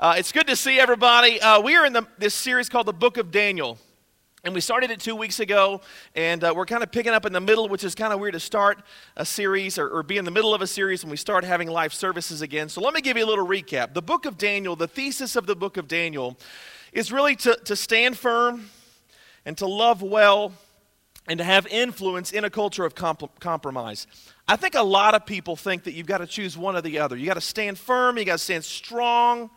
Uh, it's good to see everybody. Uh, we are in the, this series called the Book of Daniel. And we started it two weeks ago, and uh, we're kind of picking up in the middle, which is kind of weird to start a series or, or be in the middle of a series when we start having live services again. So let me give you a little recap. The book of Daniel, the thesis of the book of Daniel, is really to, to stand firm and to love well and to have influence in a culture of comp- compromise. I think a lot of people think that you've got to choose one or the other. You've got to stand firm, you've got to stand strong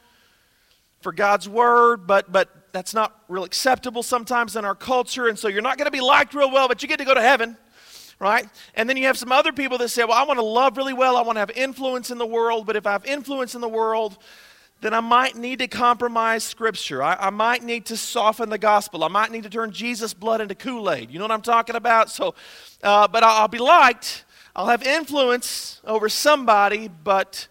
for God's word, but but that's not real acceptable sometimes in our culture, and so you're not going to be liked real well, but you get to go to heaven. Right? And then you have some other people that say, Well, I want to love really well. I want to have influence in the world, but if I have influence in the world, then I might need to compromise Scripture. I, I, might need to soften the gospel. I might need to turn Jesus' blood into Kool Aid. You know what I'm talking about? So, uh, but I'll, I'll be liked. I'll have influence over somebody, but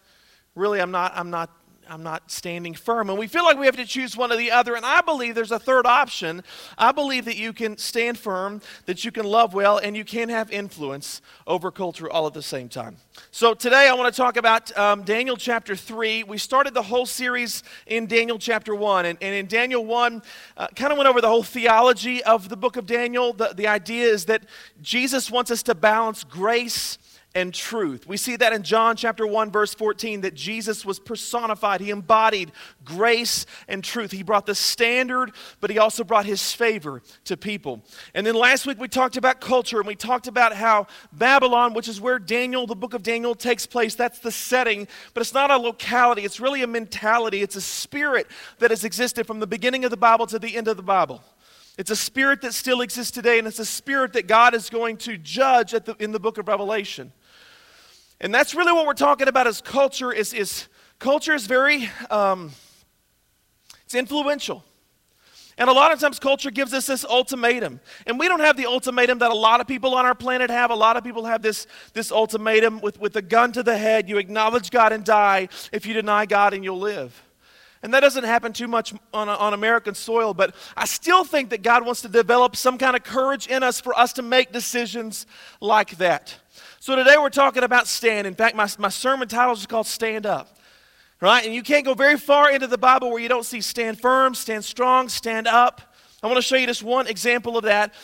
really, I'm not. I'm not I'm not standing firm. And we feel like we have to choose one or the other. And I believe there's a third option. I believe that you can stand firm, that you can love well, and you can have influence over culture all at the same time. So today I want to talk about um, Daniel chapter 3. We started the whole series in Daniel chapter 1. And, and in Daniel 1, uh, kind of went over the whole theology of the book of Daniel. The, the idea is that Jesus wants us to balance grace and truth. We see that in John chapter 1 verse 14 that Jesus was personified. He embodied grace and truth. He brought the standard, but he also brought his favor to people. And then last week we talked about culture and we talked about how Babylon, which is where Daniel, the book of Daniel takes place, that's the setting, but it's not a locality. It's really a mentality. It's a spirit that has existed from the beginning of the Bible to the end of the Bible. It's a spirit that still exists today, and it's a spirit that God is going to judge the, in the book of Revelation. And that's really what we're talking about as culture is, is culture is very, um, it's influential. And a lot of times culture gives us this ultimatum. And we don't have the ultimatum that a lot of people on our planet have. A lot of people have this, this ultimatum with, with a gun to the head. You acknowledge God and die. If you deny God, and you'll live. And that doesn't happen too much on, on American soil, but I still think that God wants to develop some kind of courage in us for us to make decisions like that. So today we're talking about stand. In fact, my, my sermon title is called Stand Up. Right? And you can't go very far into the Bible where you don't see stand firm, stand strong, stand up. I want to show you just one example of that.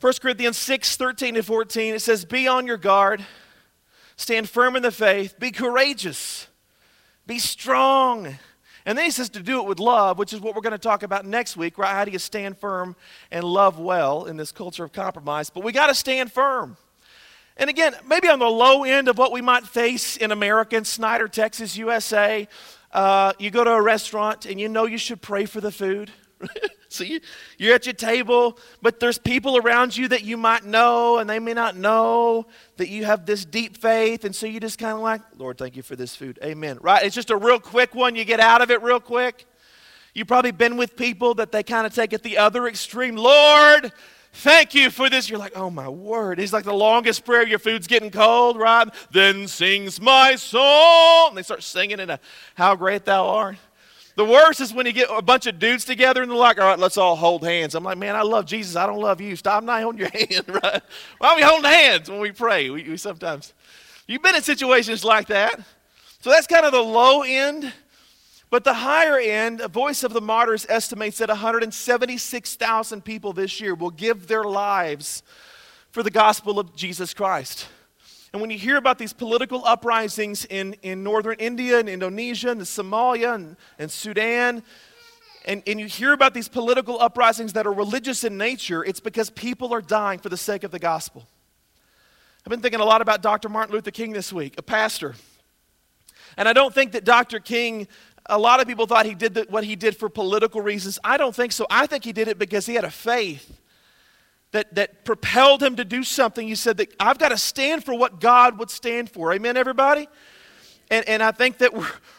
1 Corinthians 6 13 to 14. It says, Be on your guard, stand firm in the faith, be courageous, be strong. And then he says to do it with love, which is what we're going to talk about next week, right? How do you stand firm and love well in this culture of compromise? But we got to stand firm. And again, maybe on the low end of what we might face in America, in Snyder, Texas, USA, uh, you go to a restaurant and you know you should pray for the food. so you, you're at your table, but there's people around you that you might know, and they may not know that you have this deep faith. And so you just kind of like, Lord, thank you for this food. Amen. Right? It's just a real quick one. You get out of it real quick. You've probably been with people that they kind of take it the other extreme. Lord, Thank you for this. You're like, oh my word. It's like the longest prayer. Your food's getting cold, right? Then sings my soul. And they start singing in a how great thou art. The worst is when you get a bunch of dudes together and they're like, all right, let's all hold hands. I'm like, man, I love Jesus. I don't love you. Stop not holding your hand, right? Why are we holding hands when we pray? We, we sometimes, you've been in situations like that. So that's kind of the low end but the higher end, a Voice of the Martyrs estimates that 176,000 people this year will give their lives for the gospel of Jesus Christ. And when you hear about these political uprisings in, in northern India and Indonesia and Somalia and, and Sudan, and, and you hear about these political uprisings that are religious in nature, it's because people are dying for the sake of the gospel. I've been thinking a lot about Dr. Martin Luther King this week, a pastor. And I don't think that Dr. King a lot of people thought he did the, what he did for political reasons. I don't think so. I think he did it because he had a faith that, that propelled him to do something. He said that I've got to stand for what God would stand for. Amen, everybody? And, and I think that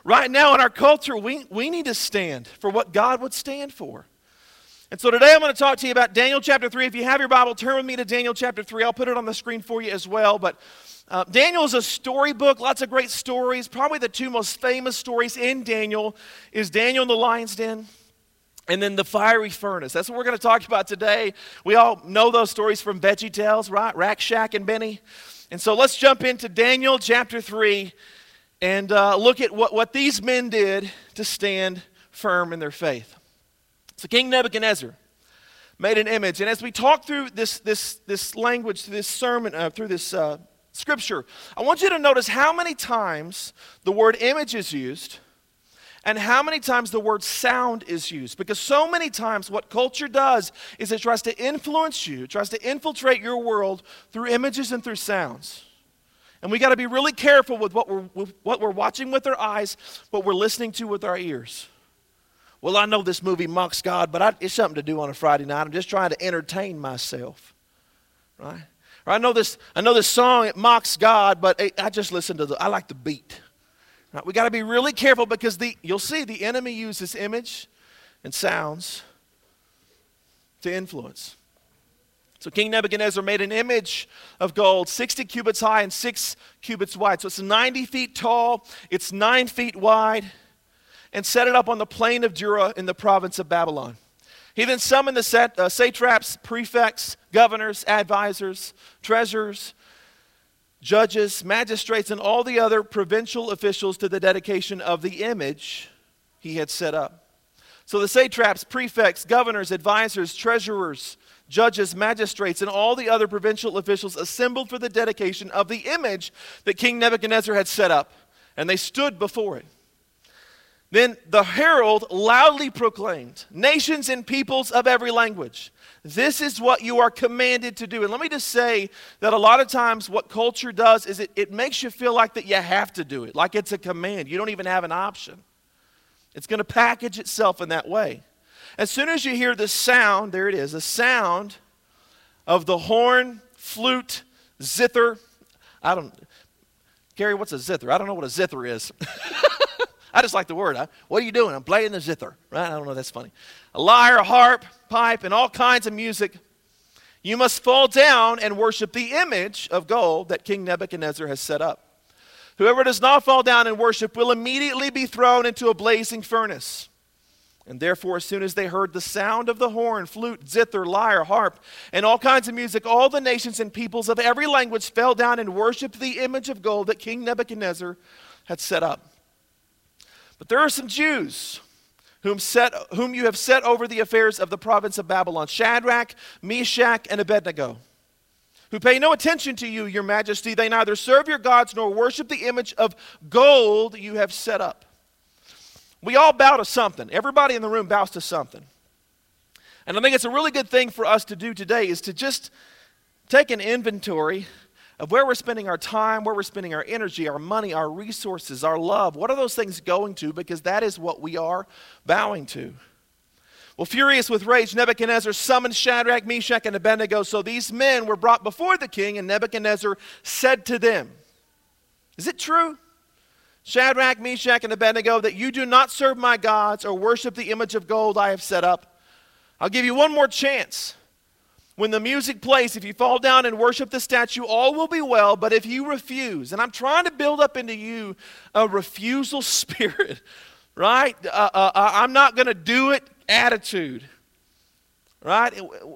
right now in our culture, we, we need to stand for what God would stand for. And so today I'm going to talk to you about Daniel chapter 3. If you have your Bible, turn with me to Daniel chapter 3. I'll put it on the screen for you as well. But uh, Daniel is a storybook, lots of great stories. Probably the two most famous stories in Daniel is Daniel in the lion's den and then the fiery furnace. That's what we're going to talk about today. We all know those stories from Veggie Tales, right? Rack Shack and Benny. And so let's jump into Daniel chapter 3 and uh, look at what, what these men did to stand firm in their faith. So King Nebuchadnezzar made an image. And as we talk through this, this, this language, through this sermon, uh, through this uh, scripture, I want you to notice how many times the word image is used and how many times the word sound is used. Because so many times what culture does is it tries to influence you, it tries to infiltrate your world through images and through sounds. And we got to be really careful with what we're, with what we're watching with our eyes, what we're listening to with our ears. Well, I know this movie mocks God, but I, it's something to do on a Friday night. I'm just trying to entertain myself, right? I know this, I know this song, it mocks God, but it, I just listen to the, I like the beat. Right? We got to be really careful because the, you'll see the enemy uses image and sounds to influence. So King Nebuchadnezzar made an image of gold, 60 cubits high and 6 cubits wide. So it's 90 feet tall, it's 9 feet wide, and set it up on the plain of Dura in the province of Babylon. He then summoned the uh, satraps, prefects, governors, advisors, treasurers, judges, magistrates, and all the other provincial officials to the dedication of the image he had set up. So the satraps, prefects, governors, advisors, treasurers, judges, magistrates, and all the other provincial officials assembled for the dedication of the image that King Nebuchadnezzar had set up, and they stood before it. Then the herald loudly proclaimed, Nations and peoples of every language, this is what you are commanded to do. And let me just say that a lot of times what culture does is it, it makes you feel like that you have to do it, like it's a command. You don't even have an option. It's going to package itself in that way. As soon as you hear the sound, there it is, the sound of the horn, flute, zither. I don't, Gary, what's a zither? I don't know what a zither is. I just like the word. what are you doing? I'm playing the zither, right? I don't know. That's funny. A lyre, a harp, pipe, and all kinds of music. You must fall down and worship the image of gold that King Nebuchadnezzar has set up. Whoever does not fall down and worship will immediately be thrown into a blazing furnace. And therefore, as soon as they heard the sound of the horn, flute, zither, lyre, harp, and all kinds of music, all the nations and peoples of every language fell down and worshiped the image of gold that King Nebuchadnezzar had set up. But there are some Jews whom, set, whom you have set over the affairs of the province of Babylon Shadrach, Meshach, and Abednego, who pay no attention to you, your majesty. They neither serve your gods nor worship the image of gold you have set up. We all bow to something. Everybody in the room bows to something. And I think it's a really good thing for us to do today is to just take an inventory of where we're spending our time, where we're spending our energy, our money, our resources, our love. What are those things going to? Because that is what we are bowing to. Well, furious with rage, Nebuchadnezzar summoned Shadrach, Meshach, and Abednego. So these men were brought before the king, and Nebuchadnezzar said to them, Is it true? Shadrach, Meshach, and Abednego, that you do not serve my gods or worship the image of gold I have set up. I'll give you one more chance. When the music plays, if you fall down and worship the statue, all will be well. But if you refuse, and I'm trying to build up into you a refusal spirit, right? Uh, uh, uh I'm not going to do it attitude, right?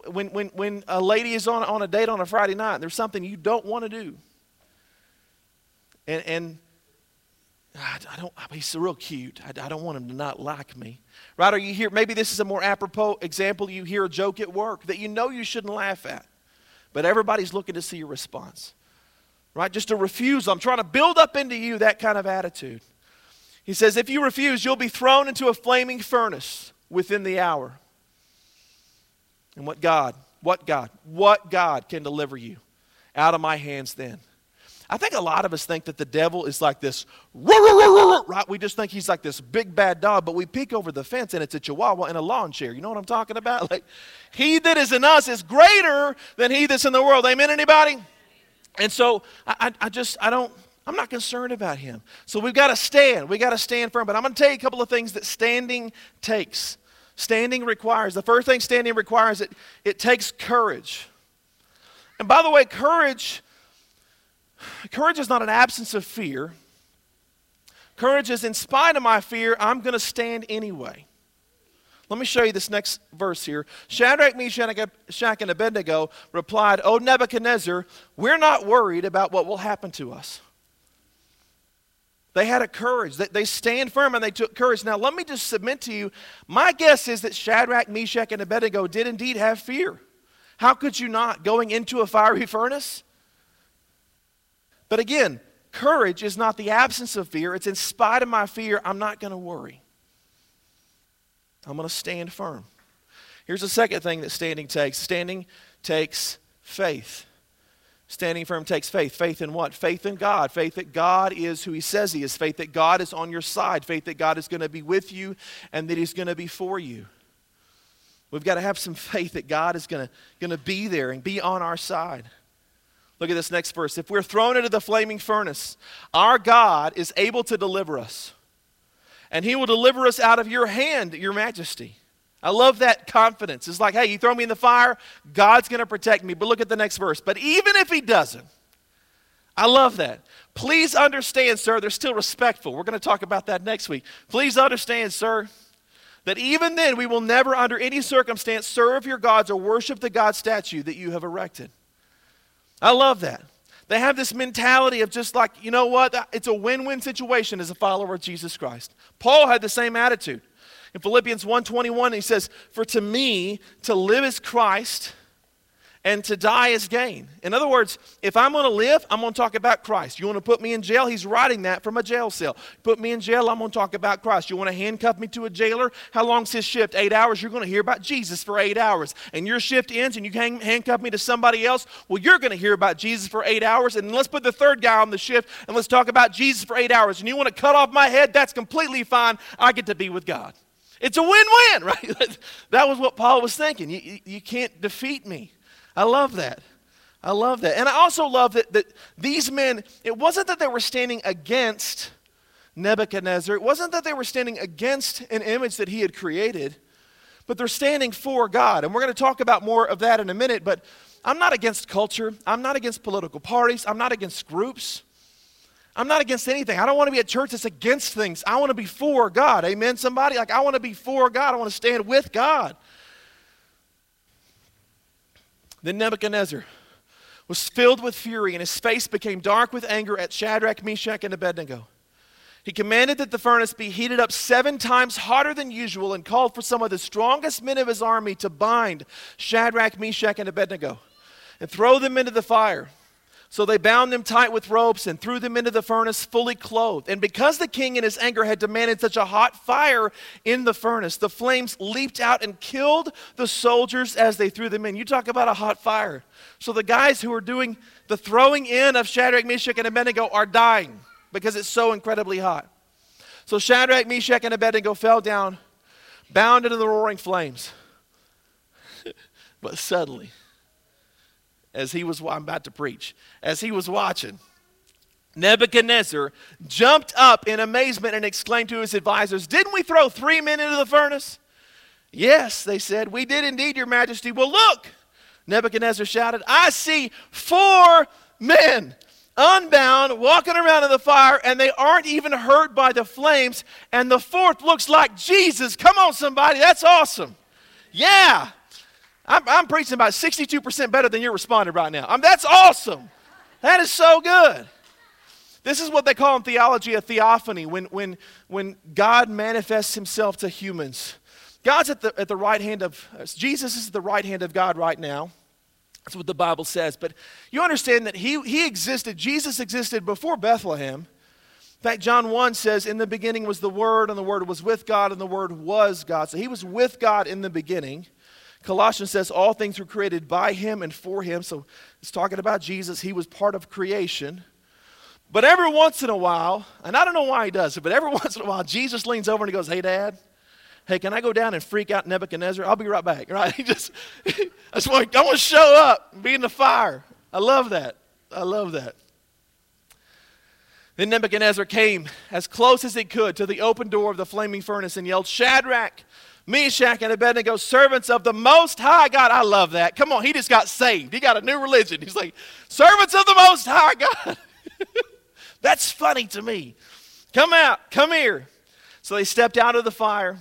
When, when, when a lady is on, on a date on a Friday night, and there's something you don't want to do. And, and I don't, he's real cute. I, I don't want him to not like me. Right? Or you hear, maybe this is a more apropos example. You hear a joke at work that you know you shouldn't laugh at, but everybody's looking to see your response. Right? Just a refusal. I'm trying to build up into you that kind of attitude. He says, if you refuse, you'll be thrown into a flaming furnace within the hour. And what God, what God, what God can deliver you out of my hands then? I think a lot of us think that the devil is like this, right? We just think he's like this big bad dog, but we peek over the fence and it's a chihuahua in a lawn chair. You know what I'm talking about? Like, he that is in us is greater than he that's in the world. Amen, anybody? And so I, I just, I don't, I'm not concerned about him. So we've got to stand. We've got to stand firm. But I'm going to tell you a couple of things that standing takes. Standing requires. The first thing standing requires, it, it takes courage. And by the way, courage Courage is not an absence of fear. Courage is, in spite of my fear, I'm going to stand anyway. Let me show you this next verse here. Shadrach, Meshach, and Abednego replied, O Nebuchadnezzar, we're not worried about what will happen to us. They had a courage. They stand firm and they took courage. Now, let me just submit to you my guess is that Shadrach, Meshach, and Abednego did indeed have fear. How could you not going into a fiery furnace? But again, courage is not the absence of fear. It's in spite of my fear, I'm not going to worry. I'm going to stand firm. Here's the second thing that standing takes standing takes faith. Standing firm takes faith. Faith in what? Faith in God. Faith that God is who He says He is. Faith that God is on your side. Faith that God is going to be with you and that He's going to be for you. We've got to have some faith that God is going to, going to be there and be on our side. Look at this next verse. If we're thrown into the flaming furnace, our God is able to deliver us, and He will deliver us out of your hand, your majesty. I love that confidence. It's like, hey, you throw me in the fire, God's going to protect me. But look at the next verse. But even if He doesn't, I love that. Please understand, sir, they're still respectful. We're going to talk about that next week. Please understand, sir, that even then we will never, under any circumstance, serve your gods or worship the God statue that you have erected. I love that. They have this mentality of just like, you know what? It's a win win situation as a follower of Jesus Christ. Paul had the same attitude. In Philippians 1:21 he says, "For to me to live is Christ and to die is gain." In other words, if I'm going to live, I'm going to talk about Christ. You want to put me in jail? He's writing that from a jail cell. Put me in jail, I'm going to talk about Christ. You want to handcuff me to a jailer? How long's his shift? 8 hours. You're going to hear about Jesus for 8 hours. And your shift ends and you hang, handcuff me to somebody else? Well, you're going to hear about Jesus for 8 hours and let's put the third guy on the shift and let's talk about Jesus for 8 hours. And you want to cut off my head? That's completely fine. I get to be with God. It's a win win, right? that was what Paul was thinking. You, you can't defeat me. I love that. I love that. And I also love that, that these men, it wasn't that they were standing against Nebuchadnezzar, it wasn't that they were standing against an image that he had created, but they're standing for God. And we're going to talk about more of that in a minute, but I'm not against culture, I'm not against political parties, I'm not against groups. I'm not against anything. I don't want to be a church that's against things. I want to be for God. Amen, somebody? Like, I want to be for God. I want to stand with God. Then Nebuchadnezzar was filled with fury, and his face became dark with anger at Shadrach, Meshach, and Abednego. He commanded that the furnace be heated up seven times hotter than usual and called for some of the strongest men of his army to bind Shadrach, Meshach, and Abednego and throw them into the fire. So they bound them tight with ropes and threw them into the furnace fully clothed. And because the king in his anger had demanded such a hot fire in the furnace, the flames leaped out and killed the soldiers as they threw them in. You talk about a hot fire. So the guys who are doing the throwing in of Shadrach, Meshach, and Abednego are dying because it's so incredibly hot. So Shadrach, Meshach, and Abednego fell down, bound into the roaring flames. but suddenly, as he was, I'm about to preach, as he was watching, Nebuchadnezzar jumped up in amazement and exclaimed to his advisors, Didn't we throw three men into the furnace? Yes, they said, We did indeed, your majesty. Well, look, Nebuchadnezzar shouted, I see four men unbound, walking around in the fire, and they aren't even hurt by the flames. And the fourth looks like Jesus. Come on, somebody, that's awesome. Yeah. I'm, I'm preaching about 62% better than you're responding right now. I mean, that's awesome. That is so good. This is what they call in theology a theophany, when, when, when God manifests himself to humans. God's at the, at the right hand of, Jesus is at the right hand of God right now. That's what the Bible says. But you understand that he, he existed, Jesus existed before Bethlehem. In fact, John 1 says, In the beginning was the Word, and the Word was with God, and the Word was God. So he was with God in the beginning. Colossians says all things were created by him and for him. So it's talking about Jesus. He was part of creation. But every once in a while, and I don't know why he does it, but every once in a while, Jesus leans over and he goes, Hey, Dad, hey, can I go down and freak out Nebuchadnezzar? I'll be right back, right? He just, I just want, I want to show up be in the fire. I love that. I love that. Then Nebuchadnezzar came as close as he could to the open door of the flaming furnace and yelled, Shadrach, Meshach and Abednego, servants of the Most High God. I love that. Come on, he just got saved. He got a new religion. He's like, servants of the Most High God. That's funny to me. Come out, come here. So they stepped out of the fire.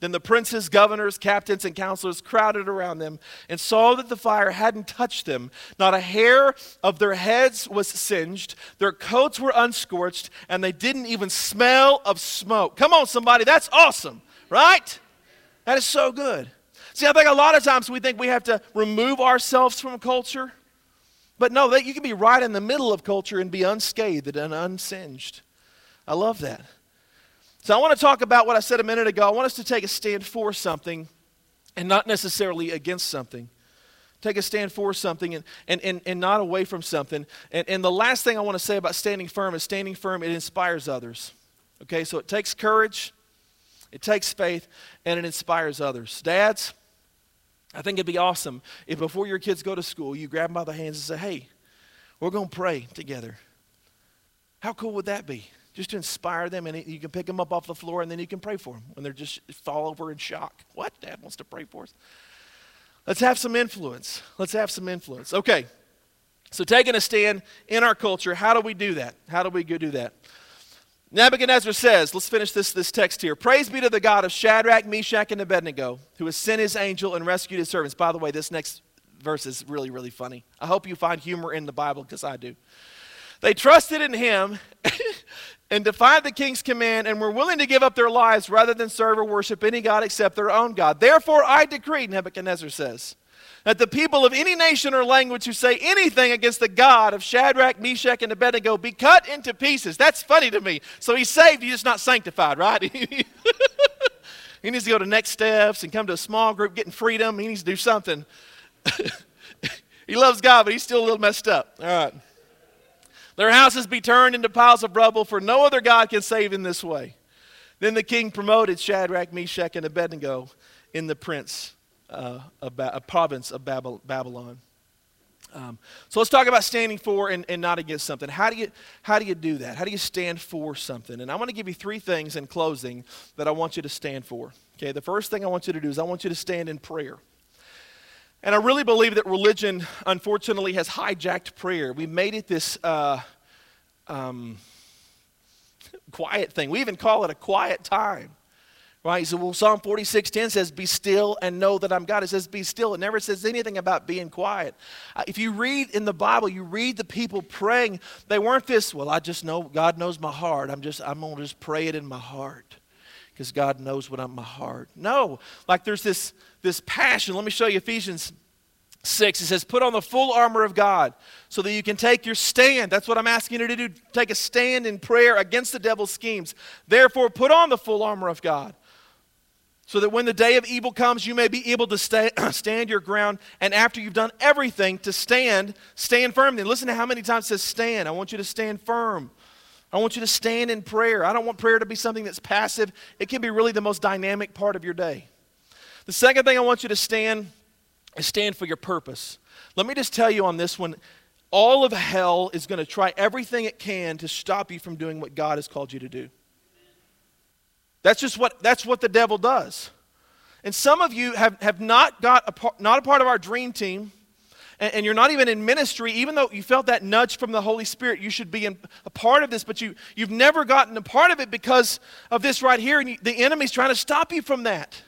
Then the princes, governors, captains, and counselors crowded around them and saw that the fire hadn't touched them. Not a hair of their heads was singed, their coats were unscorched, and they didn't even smell of smoke. Come on, somebody, that's awesome, right? That is so good. See, I think a lot of times we think we have to remove ourselves from culture. But no, that you can be right in the middle of culture and be unscathed and unsinged. I love that. So I want to talk about what I said a minute ago. I want us to take a stand for something and not necessarily against something. Take a stand for something and, and, and, and not away from something. And, and the last thing I want to say about standing firm is standing firm, it inspires others. Okay, so it takes courage, it takes faith, and it inspires others. Dads, I think it'd be awesome if before your kids go to school, you grab them by the hands and say, hey, we're going to pray together. How cool would that be? just to inspire them. And you can pick them up off the floor and then you can pray for them when they're just fall over in shock. What? Dad wants to pray for us. Let's have some influence. Let's have some influence. Okay. So, taking a stand in our culture, how do we do that? How do we do that? Nebuchadnezzar says, let's finish this, this text here. Praise be to the God of Shadrach, Meshach, and Abednego, who has sent his angel and rescued his servants. By the way, this next verse is really, really funny. I hope you find humor in the Bible because I do. They trusted in him and defied the king's command and were willing to give up their lives rather than serve or worship any God except their own God. Therefore, I decree, Nebuchadnezzar says, that the people of any nation or language who say anything against the God of Shadrach, Meshach, and Abednego be cut into pieces. That's funny to me. So he's saved, he's just not sanctified, right? he needs to go to next steps and come to a small group, getting freedom. He needs to do something. he loves God, but he's still a little messed up. All right. Their houses be turned into piles of rubble, for no other God can save in this way. Then the king promoted Shadrach, Meshach, and Abednego in the prince uh, ba- province of Babylon. Um, so let's talk about standing for and, and not against something. How do, you, how do you do that? How do you stand for something? And I want to give you three things in closing that I want you to stand for. Okay, the first thing I want you to do is I want you to stand in prayer. And I really believe that religion, unfortunately, has hijacked prayer. We made it this uh, um, quiet thing. We even call it a quiet time. Right? So, well, Psalm 46:10 says, Be still and know that I'm God. It says, Be still. It never says anything about being quiet. Uh, if you read in the Bible, you read the people praying, they weren't this, well, I just know God knows my heart. I'm just, I'm gonna just pray it in my heart. Because God knows what I'm my heart. No, like there's this this passion. Let me show you Ephesians 6. It says, Put on the full armor of God so that you can take your stand. That's what I'm asking you to do. Take a stand in prayer against the devil's schemes. Therefore, put on the full armor of God so that when the day of evil comes, you may be able to stay, stand your ground. And after you've done everything to stand, stand firm. Then listen to how many times it says stand. I want you to stand firm. I want you to stand in prayer. I don't want prayer to be something that's passive, it can be really the most dynamic part of your day. The second thing I want you to stand is stand for your purpose. Let me just tell you on this one all of hell is going to try everything it can to stop you from doing what God has called you to do. That's just what that's what the devil does. And some of you have, have not got a part, not a part of our dream team, and, and, you're not even in ministry, even though you felt that nudge from the Holy Spirit, you should be in, a part of this, but you, you've never gotten a part of it because of this right here, and you, the enemy's trying to stop you from that.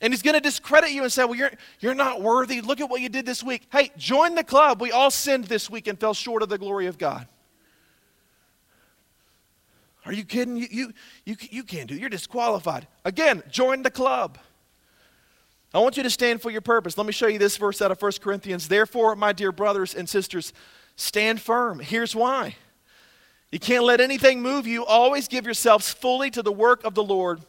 And he's going to discredit you and say, Well, you're, you're not worthy. Look at what you did this week. Hey, join the club. We all sinned this week and fell short of the glory of God. Are you kidding? You, you, you, you can't do it. You're disqualified. Again, join the club. I want you to stand for your purpose. Let me show you this verse out of 1 Corinthians. Therefore, my dear brothers and sisters, stand firm. Here's why. You can't let anything move you. Always give yourselves fully to the work of the Lord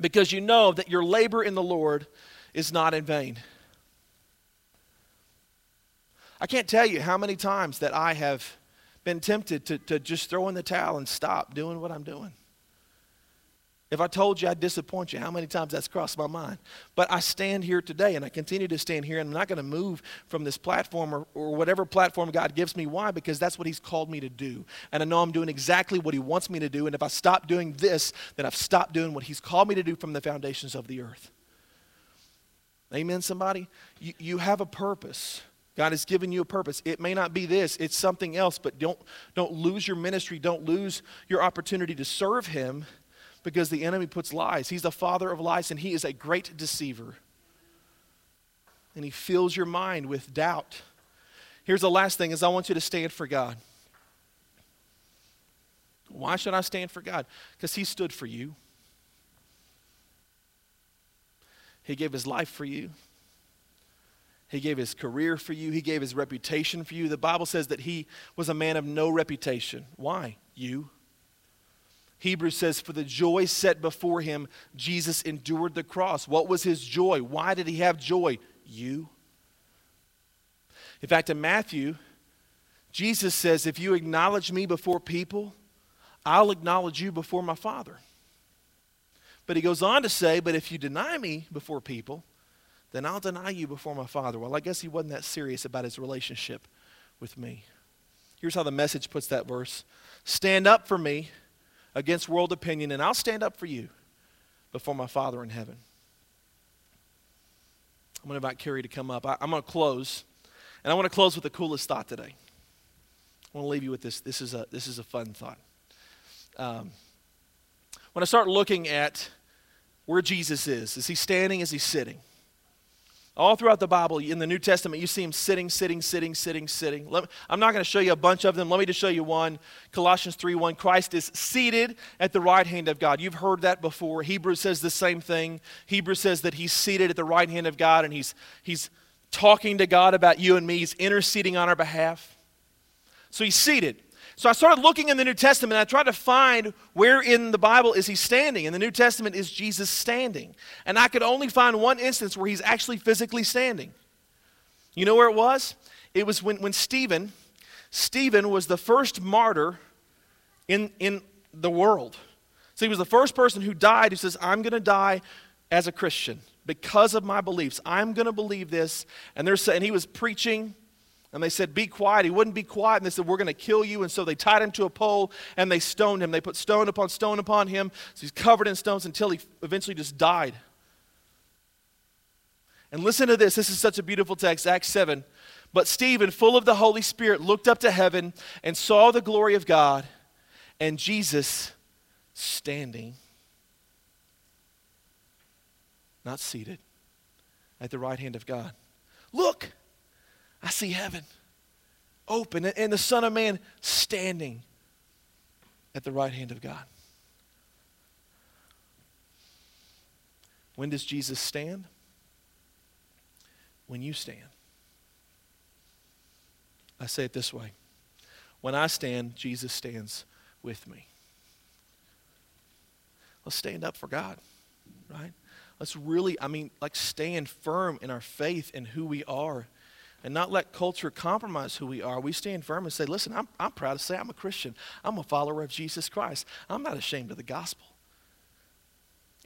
because you know that your labor in the Lord is not in vain. I can't tell you how many times that I have been tempted to, to just throw in the towel and stop doing what I'm doing. If I told you I'd disappoint you, how many times that's crossed my mind? But I stand here today and I continue to stand here and I'm not going to move from this platform or, or whatever platform God gives me. Why? Because that's what He's called me to do. And I know I'm doing exactly what He wants me to do. And if I stop doing this, then I've stopped doing what He's called me to do from the foundations of the earth. Amen, somebody? You, you have a purpose. God has given you a purpose. It may not be this, it's something else, but don't, don't lose your ministry. Don't lose your opportunity to serve Him because the enemy puts lies. He's the father of lies, and he is a great deceiver. And he fills your mind with doubt. Here's the last thing is I want you to stand for God. Why should I stand for God? Because he stood for you. He gave his life for you. He gave his career for you. He gave his reputation for you. The Bible says that he was a man of no reputation. Why? You. Hebrews says, For the joy set before him, Jesus endured the cross. What was his joy? Why did he have joy? You. In fact, in Matthew, Jesus says, If you acknowledge me before people, I'll acknowledge you before my Father. But he goes on to say, But if you deny me before people, then I'll deny you before my Father. Well, I guess he wasn't that serious about his relationship with me. Here's how the message puts that verse Stand up for me against world opinion, and I'll stand up for you before my Father in heaven. I'm going to invite Carrie to come up. I, am going to close, and I want to close with the coolest thought today. I want to leave you with this. This is a, this is a fun thought. Um, when I start looking at where Jesus is, is he standing? Is he sitting? All throughout the Bible, in the New Testament, you see him sitting, sitting, sitting, sitting, sitting. Let, I'm not going to show you a bunch of them. Let me just show you one. Colossians 3 1. Christ is seated at the right hand of God. You've heard that before. Hebrews says the same thing. Hebrews says that he's seated at the right hand of God and he's, he's talking to God about you and me. He's interceding on our behalf. So he's seated. So I started looking in the New Testament and I tried to find where in the Bible is he standing. In the New Testament is Jesus standing. And I could only find one instance where he's actually physically standing. You know where it was? It was when, when Stephen, Stephen was the first martyr in, in the world. So he was the first person who died who says, I'm going to die as a Christian because of my beliefs. I'm going to believe this. And, they're, and he was preaching and they said, Be quiet. He wouldn't be quiet. And they said, We're going to kill you. And so they tied him to a pole and they stoned him. They put stone upon stone upon him. So he's covered in stones until he eventually just died. And listen to this. This is such a beautiful text, Acts 7. But Stephen, full of the Holy Spirit, looked up to heaven and saw the glory of God and Jesus standing, not seated, at the right hand of God. Look! I see heaven open and the Son of Man standing at the right hand of God. When does Jesus stand? When you stand. I say it this way When I stand, Jesus stands with me. Let's stand up for God, right? Let's really, I mean, like stand firm in our faith and who we are and not let culture compromise who we are. We stand firm and say, listen, I'm, I'm proud to say I'm a Christian. I'm a follower of Jesus Christ. I'm not ashamed of the gospel.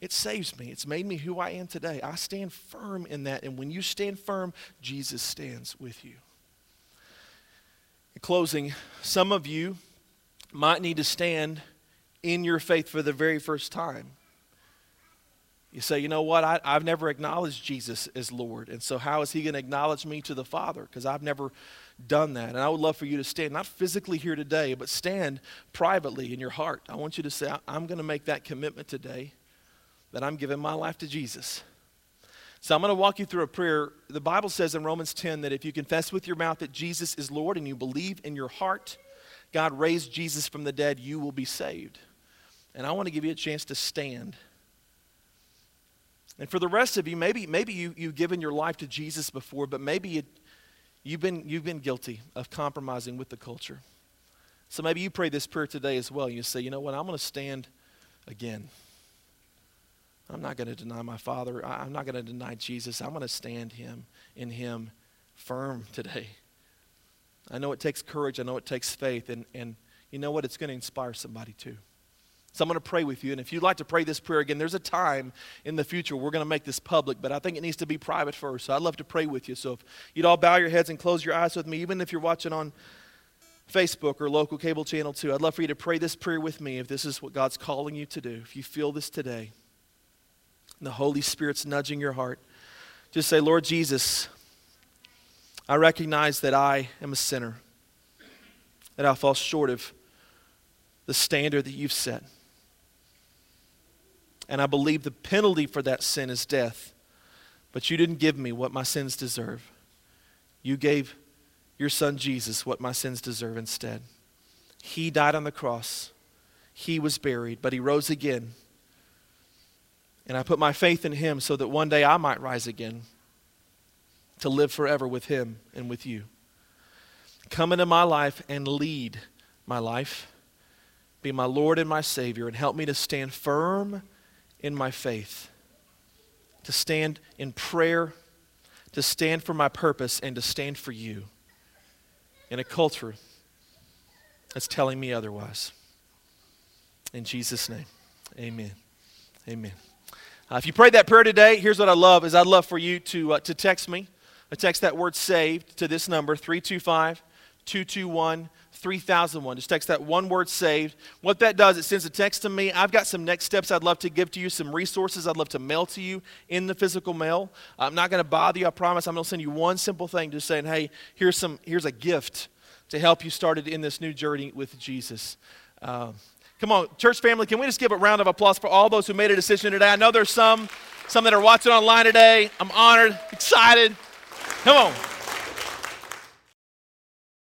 It saves me. It's made me who I am today. I stand firm in that. And when you stand firm, Jesus stands with you. In closing, some of you might need to stand in your faith for the very first time. You say, you know what? I, have never acknowledged Jesus as Lord. And so, how is He going to acknowledge me to the Father? Because I've never done that. And I would love for you to stand, not physically here today, but stand privately in your heart. I want you to say, I'm going to make that commitment today that I'm giving my life to Jesus. So, I'm going to walk you through a prayer. The Bible says in Romans 10 that if you confess with your mouth that Jesus is Lord and you believe in your heart God raised Jesus from the dead, you will be saved. And I want to give you a chance to stand. And for the rest of you, maybe, maybe you, you've given your life to Jesus before, but maybe you, you've, been, you've been guilty of compromising with the culture. So maybe you pray this prayer today as well. You say, you know what, I'm going to stand again. I'm not going to deny my Father. I'm not going to deny Jesus. I'm going to stand him in him firm today. I know it takes courage. I know it takes faith. And, and you know what? It's going to inspire somebody too. So I'm going to pray with you. And if you'd like to pray this prayer again, there's a time in the future we're going to make this public, but I think it needs to be private first. So I'd love to pray with you. So if you'd all bow your heads and close your eyes with me, even if you're watching on Facebook or local cable channel too, I'd love for you to pray this prayer with me if this is what God's calling you to do. If you feel this today, the Holy Spirit's nudging your heart, just say, Lord Jesus, I recognize that I am a sinner, that I fall short of the standard that you've set. And I believe the penalty for that sin is death. But you didn't give me what my sins deserve. You gave your son Jesus what my sins deserve instead. He died on the cross, he was buried, but he rose again. And I put my faith in him so that one day I might rise again to live forever with him and with you. Come into my life and lead my life. Be my Lord and my Savior and help me to stand firm in my faith, to stand in prayer, to stand for my purpose, and to stand for you in a culture that's telling me otherwise. In Jesus' name, amen. Amen. Uh, if you prayed that prayer today, here's what I love is I'd love for you to, uh, to text me. I text that word saved to this number, 325 221 3001. Just text that one word saved. What that does, it sends a text to me. I've got some next steps I'd love to give to you, some resources I'd love to mail to you in the physical mail. I'm not going to bother you, I promise. I'm going to send you one simple thing just saying, hey, here's, some, here's a gift to help you started in this new journey with Jesus. Uh, come on, church family, can we just give a round of applause for all those who made a decision today? I know there's some, some that are watching online today. I'm honored, excited. Come on.